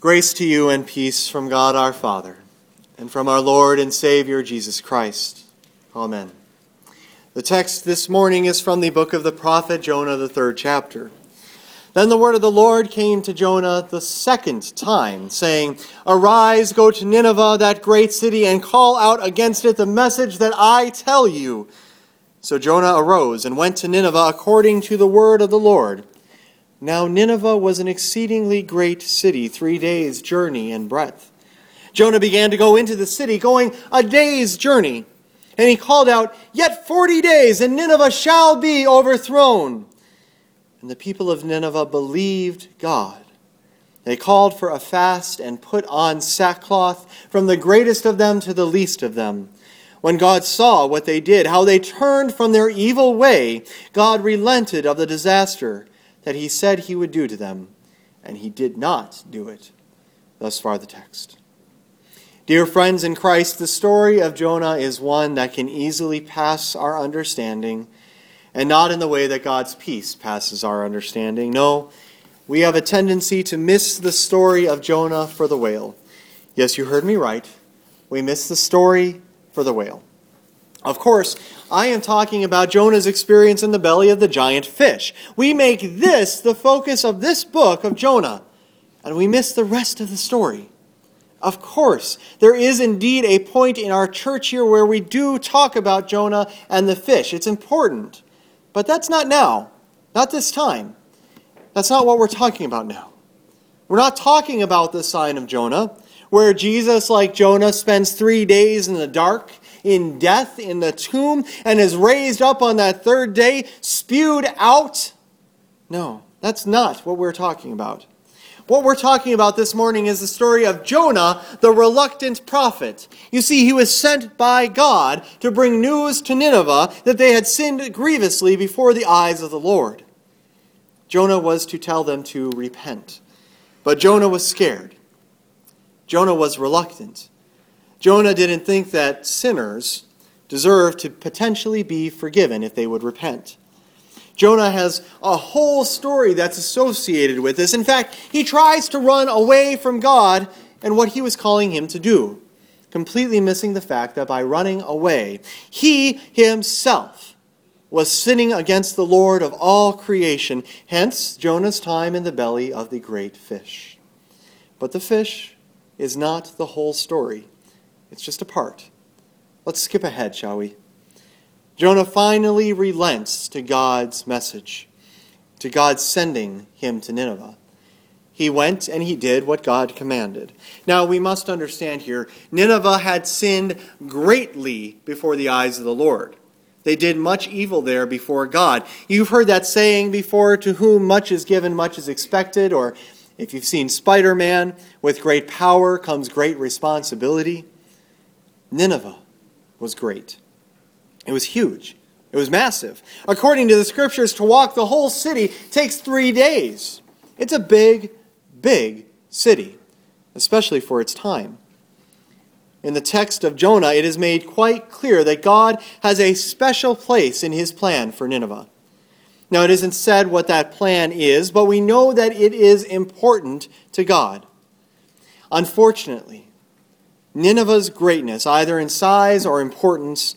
Grace to you and peace from God our Father and from our Lord and Savior Jesus Christ. Amen. The text this morning is from the book of the prophet Jonah, the third chapter. Then the word of the Lord came to Jonah the second time, saying, Arise, go to Nineveh, that great city, and call out against it the message that I tell you. So Jonah arose and went to Nineveh according to the word of the Lord. Now Nineveh was an exceedingly great city, three days' journey in breadth. Jonah began to go into the city, going a day's journey. And he called out, Yet forty days, and Nineveh shall be overthrown. And the people of Nineveh believed God. They called for a fast and put on sackcloth, from the greatest of them to the least of them. When God saw what they did, how they turned from their evil way, God relented of the disaster that he said he would do to them, and he did not do it. Thus far, the text. Dear friends in Christ, the story of Jonah is one that can easily pass our understanding, and not in the way that God's peace passes our understanding. No, we have a tendency to miss the story of Jonah for the whale. Yes, you heard me right. We miss the story for the whale. Of course, I am talking about Jonah's experience in the belly of the giant fish. We make this the focus of this book of Jonah, and we miss the rest of the story. Of course, there is indeed a point in our church here where we do talk about Jonah and the fish. It's important. But that's not now, not this time. That's not what we're talking about now. We're not talking about the sign of Jonah, where Jesus, like Jonah, spends three days in the dark in death in the tomb and is raised up on that third day, spewed out? No, that's not what we're talking about. What we're talking about this morning is the story of Jonah, the reluctant prophet. You see, he was sent by God to bring news to Nineveh that they had sinned grievously before the eyes of the Lord. Jonah was to tell them to repent. But Jonah was scared. Jonah was reluctant. Jonah didn't think that sinners deserved to potentially be forgiven if they would repent. Jonah has a whole story that's associated with this. In fact, he tries to run away from God and what he was calling him to do, completely missing the fact that by running away, he himself was sinning against the Lord of all creation, hence Jonah's time in the belly of the great fish. But the fish is not the whole story. It's just a part. Let's skip ahead, shall we? Jonah finally relents to God's message, to God sending him to Nineveh. He went and he did what God commanded. Now, we must understand here Nineveh had sinned greatly before the eyes of the Lord. They did much evil there before God. You've heard that saying before to whom much is given, much is expected. Or if you've seen Spider Man, with great power comes great responsibility. Nineveh was great. It was huge. It was massive. According to the scriptures, to walk the whole city takes three days. It's a big, big city, especially for its time. In the text of Jonah, it is made quite clear that God has a special place in his plan for Nineveh. Now, it isn't said what that plan is, but we know that it is important to God. Unfortunately, Nineveh's greatness, either in size or importance,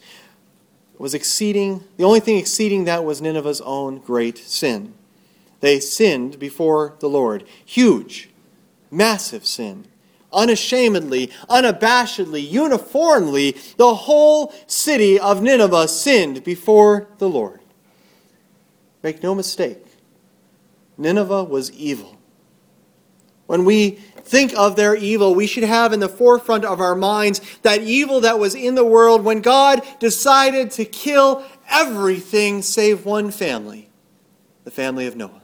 was exceeding, the only thing exceeding that was Nineveh's own great sin. They sinned before the Lord. Huge, massive sin. Unashamedly, unabashedly, uniformly, the whole city of Nineveh sinned before the Lord. Make no mistake, Nineveh was evil. When we think of their evil, we should have in the forefront of our minds that evil that was in the world when God decided to kill everything save one family the family of Noah.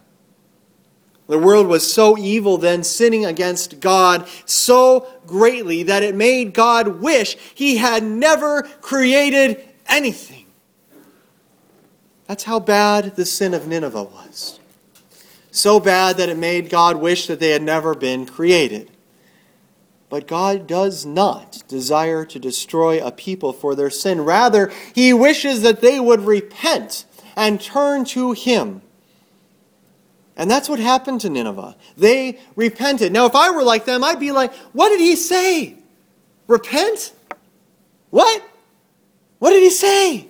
The world was so evil then, sinning against God so greatly that it made God wish he had never created anything. That's how bad the sin of Nineveh was so bad that it made God wish that they had never been created. But God does not desire to destroy a people for their sin. Rather, He wishes that they would repent and turn to Him. And that's what happened to Nineveh. They repented. Now, if I were like them, I'd be like, what did he say? Repent? What? What did he say?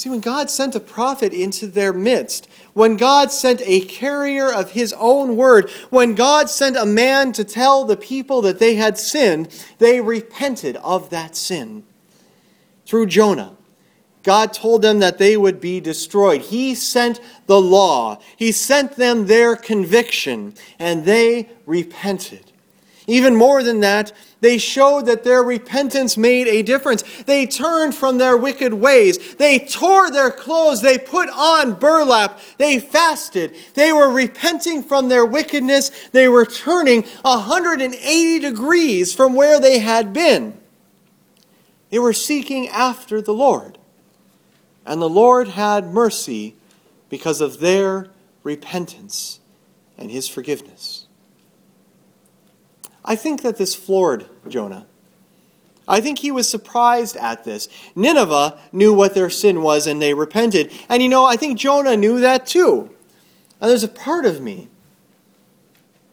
See, when God sent a prophet into their midst, when God sent a carrier of his own word, when God sent a man to tell the people that they had sinned, they repented of that sin. Through Jonah, God told them that they would be destroyed. He sent the law, He sent them their conviction, and they repented. Even more than that, they showed that their repentance made a difference. They turned from their wicked ways. They tore their clothes. They put on burlap. They fasted. They were repenting from their wickedness. They were turning 180 degrees from where they had been. They were seeking after the Lord. And the Lord had mercy because of their repentance and his forgiveness. I think that this floored Jonah. I think he was surprised at this. Nineveh knew what their sin was and they repented. And you know, I think Jonah knew that too. And there's a part of me,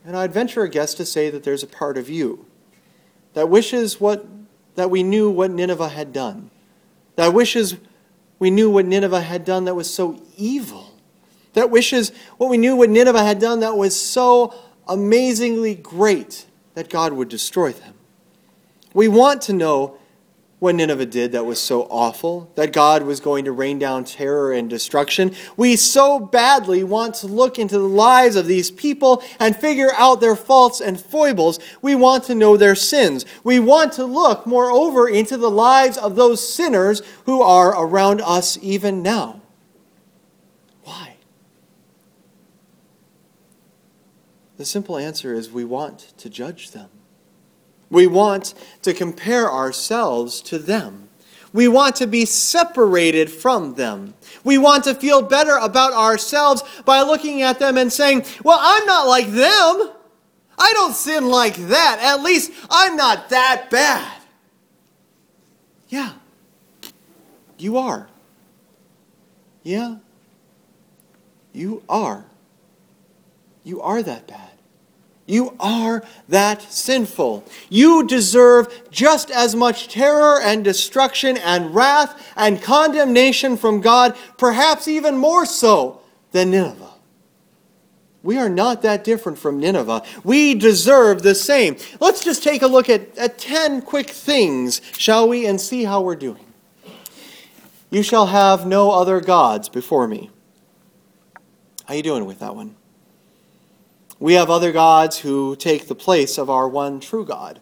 and I'd venture a guess to say that there's a part of you that wishes what that we knew what Nineveh had done. That wishes we knew what Nineveh had done that was so evil. That wishes what we knew what Nineveh had done that was so amazingly great that God would destroy them. We want to know what Nineveh did that was so awful, that God was going to rain down terror and destruction. We so badly want to look into the lives of these people and figure out their faults and foibles. We want to know their sins. We want to look, moreover, into the lives of those sinners who are around us even now. The simple answer is we want to judge them. We want to compare ourselves to them. We want to be separated from them. We want to feel better about ourselves by looking at them and saying, Well, I'm not like them. I don't sin like that. At least I'm not that bad. Yeah, you are. Yeah, you are. You are that bad. You are that sinful. You deserve just as much terror and destruction and wrath and condemnation from God, perhaps even more so than Nineveh. We are not that different from Nineveh. We deserve the same. Let's just take a look at, at 10 quick things, shall we, and see how we're doing. You shall have no other gods before me. How are you doing with that one? We have other gods who take the place of our one true God,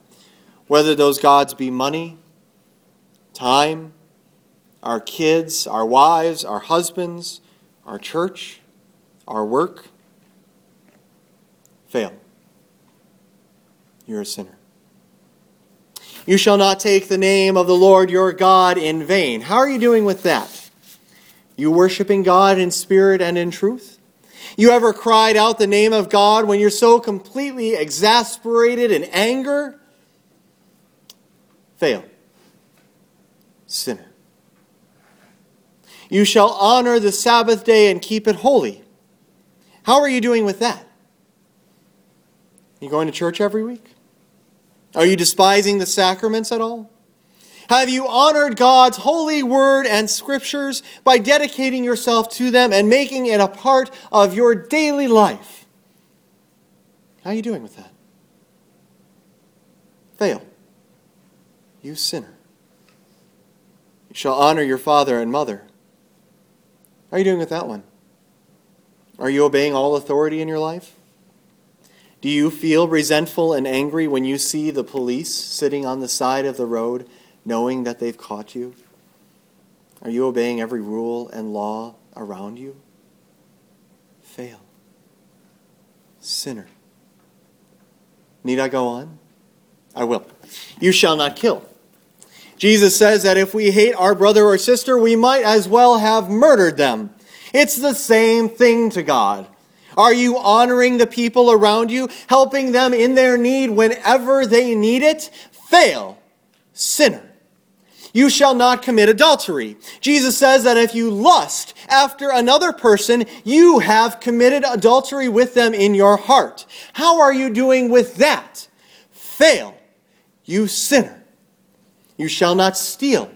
whether those gods be money, time, our kids, our wives, our husbands, our church, our work. Fail. You're a sinner. You shall not take the name of the Lord your God in vain. How are you doing with that? You worshiping God in spirit and in truth? You ever cried out the name of God when you're so completely exasperated in anger? Fail. Sinner. You shall honor the Sabbath day and keep it holy. How are you doing with that? You going to church every week? Are you despising the sacraments at all? Have you honored God's holy word and scriptures by dedicating yourself to them and making it a part of your daily life? How are you doing with that? Fail. You sinner. You shall honor your father and mother. How are you doing with that one? Are you obeying all authority in your life? Do you feel resentful and angry when you see the police sitting on the side of the road knowing that they've caught you? Are you obeying every rule and law around you? Fail. Sinner. Need I go on? I will. You shall not kill. Jesus says that if we hate our brother or sister, we might as well have murdered them. It's the same thing to God. Are you honoring the people around you, helping them in their need whenever they need it? Fail. Sinner. You shall not commit adultery. Jesus says that if you lust after another person, you have committed adultery with them in your heart. How are you doing with that? Fail, you sinner. You shall not steal.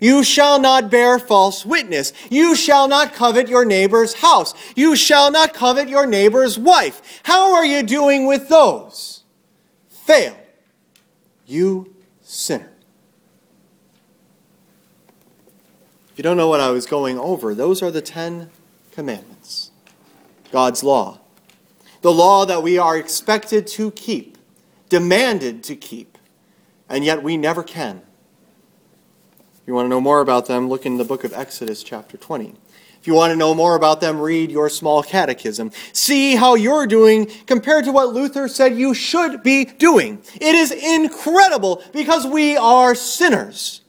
You shall not bear false witness. You shall not covet your neighbor's house. You shall not covet your neighbor's wife. How are you doing with those? Fail, you sinner. If you don't know what I was going over, those are the Ten Commandments, God's law. The law that we are expected to keep, demanded to keep, and yet we never can. If you want to know more about them, look in the book of Exodus, chapter 20. If you want to know more about them, read your small catechism. See how you're doing compared to what Luther said you should be doing. It is incredible because we are sinners.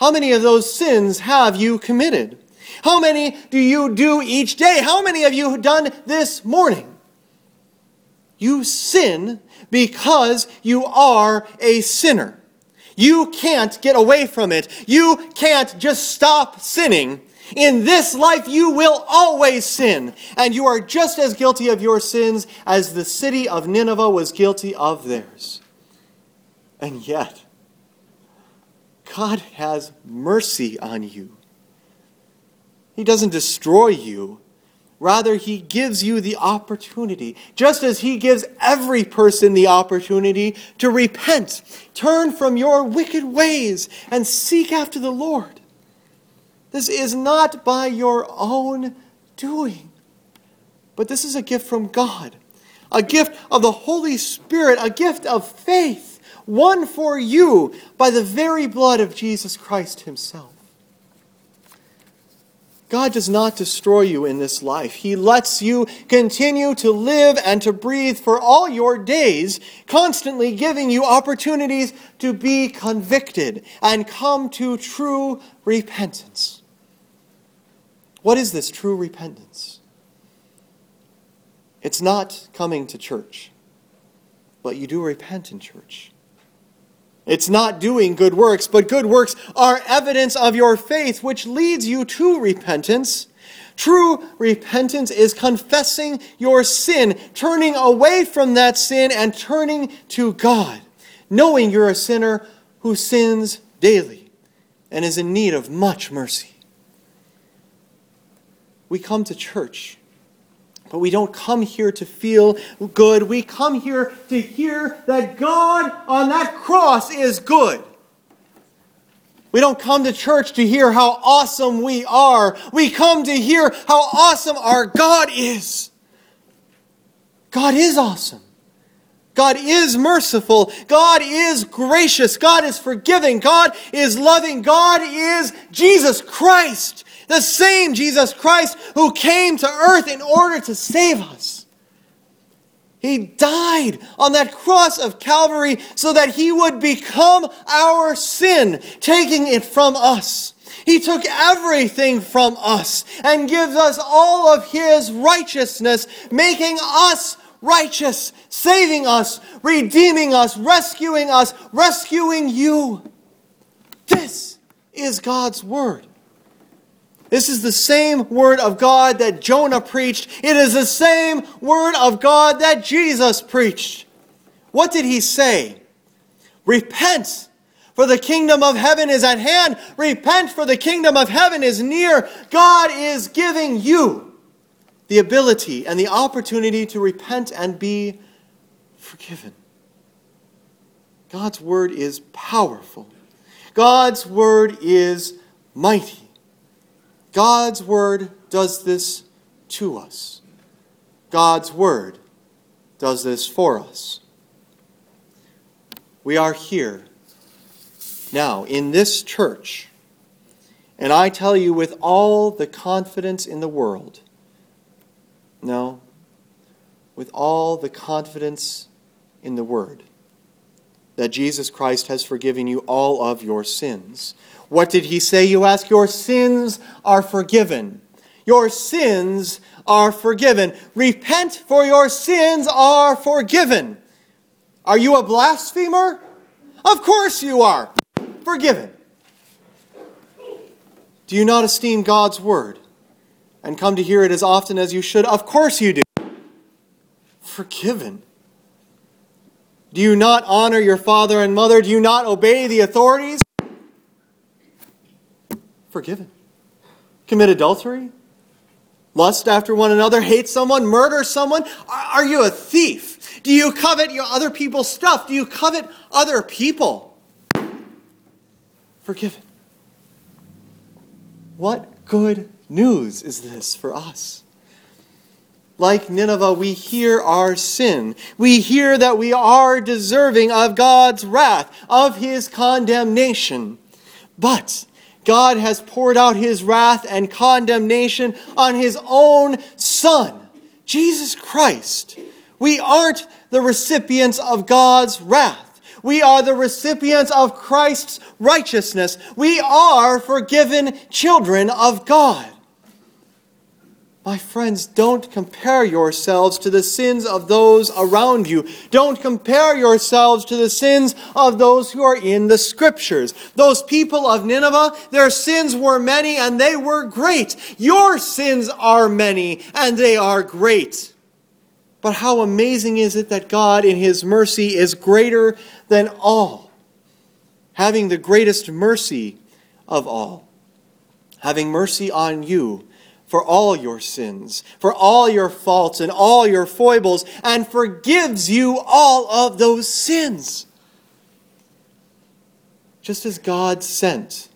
How many of those sins have you committed? How many do you do each day? How many have you done this morning? You sin because you are a sinner. You can't get away from it. You can't just stop sinning. In this life, you will always sin, and you are just as guilty of your sins as the city of Nineveh was guilty of theirs. And yet, God has mercy on you. He doesn't destroy you. Rather, He gives you the opportunity, just as He gives every person the opportunity to repent, turn from your wicked ways, and seek after the Lord. This is not by your own doing, but this is a gift from God, a gift of the Holy Spirit, a gift of faith won for you by the very blood of Jesus Christ Himself. God does not destroy you in this life. He lets you continue to live and to breathe for all your days, constantly giving you opportunities to be convicted and come to true repentance. What is this true repentance? It's not coming to church, but you do repent in church. It's not doing good works, but good works are evidence of your faith, which leads you to repentance. True repentance is confessing your sin, turning away from that sin and turning to God, knowing you're a sinner who sins daily and is in need of much mercy. We come to church but we don't come here to feel good. We come here to hear that God on that cross is good. We don't come to church to hear how awesome we are. We come to hear how awesome our God is. God is awesome. God is merciful. God is gracious. God is forgiving. God is loving. God is Jesus Christ. The same Jesus Christ who came to earth in order to save us. He died on that cross of Calvary so that he would become our sin, taking it from us. He took everything from us and gives us all of his righteousness, making us righteous, saving us, redeeming us, rescuing us, rescuing you. This is God's word. This is the same word of God that Jonah preached. It is the same word of God that Jesus preached. What did he say? Repent, for the kingdom of heaven is at hand. Repent, for the kingdom of heaven is near. God is giving you the ability and the opportunity to repent and be forgiven. God's word is powerful. God's word is mighty. God's Word does this to us. God's Word does this for us. We are here now in this church, and I tell you with all the confidence in the world, no, with all the confidence in the Word, that Jesus Christ has forgiven you all of your sins. What did he say? You ask, Your sins are forgiven. Your sins are forgiven. Repent, for your sins are forgiven. Are you a blasphemer? Of course you are. Forgiven. Do you not esteem God's word and come to hear it as often as you should? Of course you do. Forgiven. Do you not honor your father and mother? Do you not obey the authorities? Forgiven. Commit adultery? Lust after one another? Hate someone? Murder someone? Are you a thief? Do you covet your other people's stuff? Do you covet other people? Forgiven. What good news is this for us? Like Nineveh, we hear our sin. We hear that we are deserving of God's wrath, of his condemnation. But God has poured out his wrath and condemnation on his own Son, Jesus Christ. We aren't the recipients of God's wrath. We are the recipients of Christ's righteousness. We are forgiven children of God. My friends, don't compare yourselves to the sins of those around you. Don't compare yourselves to the sins of those who are in the scriptures. Those people of Nineveh, their sins were many and they were great. Your sins are many and they are great. But how amazing is it that God, in His mercy, is greater than all, having the greatest mercy of all, having mercy on you for all your sins, for all your faults and all your foibles, and forgives you all of those sins. Just as God sent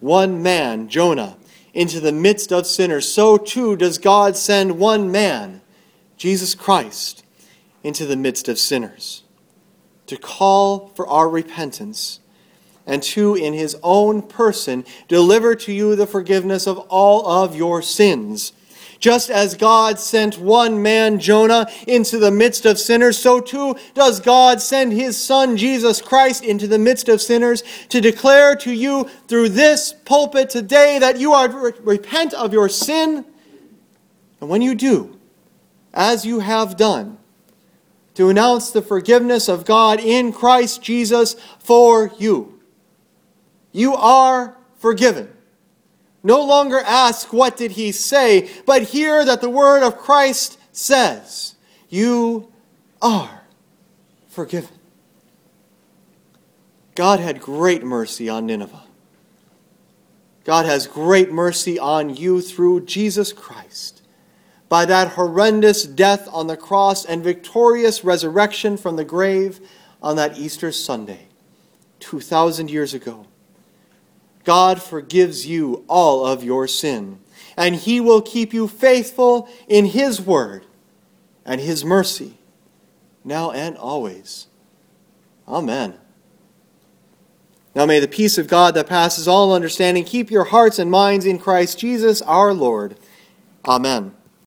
one man, Jonah, into the midst of sinners, so too does God send one man, Jesus Christ, into the midst of sinners to call for our repentance and to, in his own person, deliver to you the forgiveness of all of your sins. Just as God sent one man, Jonah, into the midst of sinners, so too does God send his Son, Jesus Christ, into the midst of sinners to declare to you through this pulpit today that you are to repent of your sin. And when you do, as you have done, to announce the forgiveness of God in Christ Jesus for you. You are forgiven. No longer ask, What did he say? but hear that the word of Christ says, You are forgiven. God had great mercy on Nineveh. God has great mercy on you through Jesus Christ. By that horrendous death on the cross and victorious resurrection from the grave on that Easter Sunday, 2,000 years ago. God forgives you all of your sin, and He will keep you faithful in His word and His mercy, now and always. Amen. Now may the peace of God that passes all understanding keep your hearts and minds in Christ Jesus our Lord. Amen.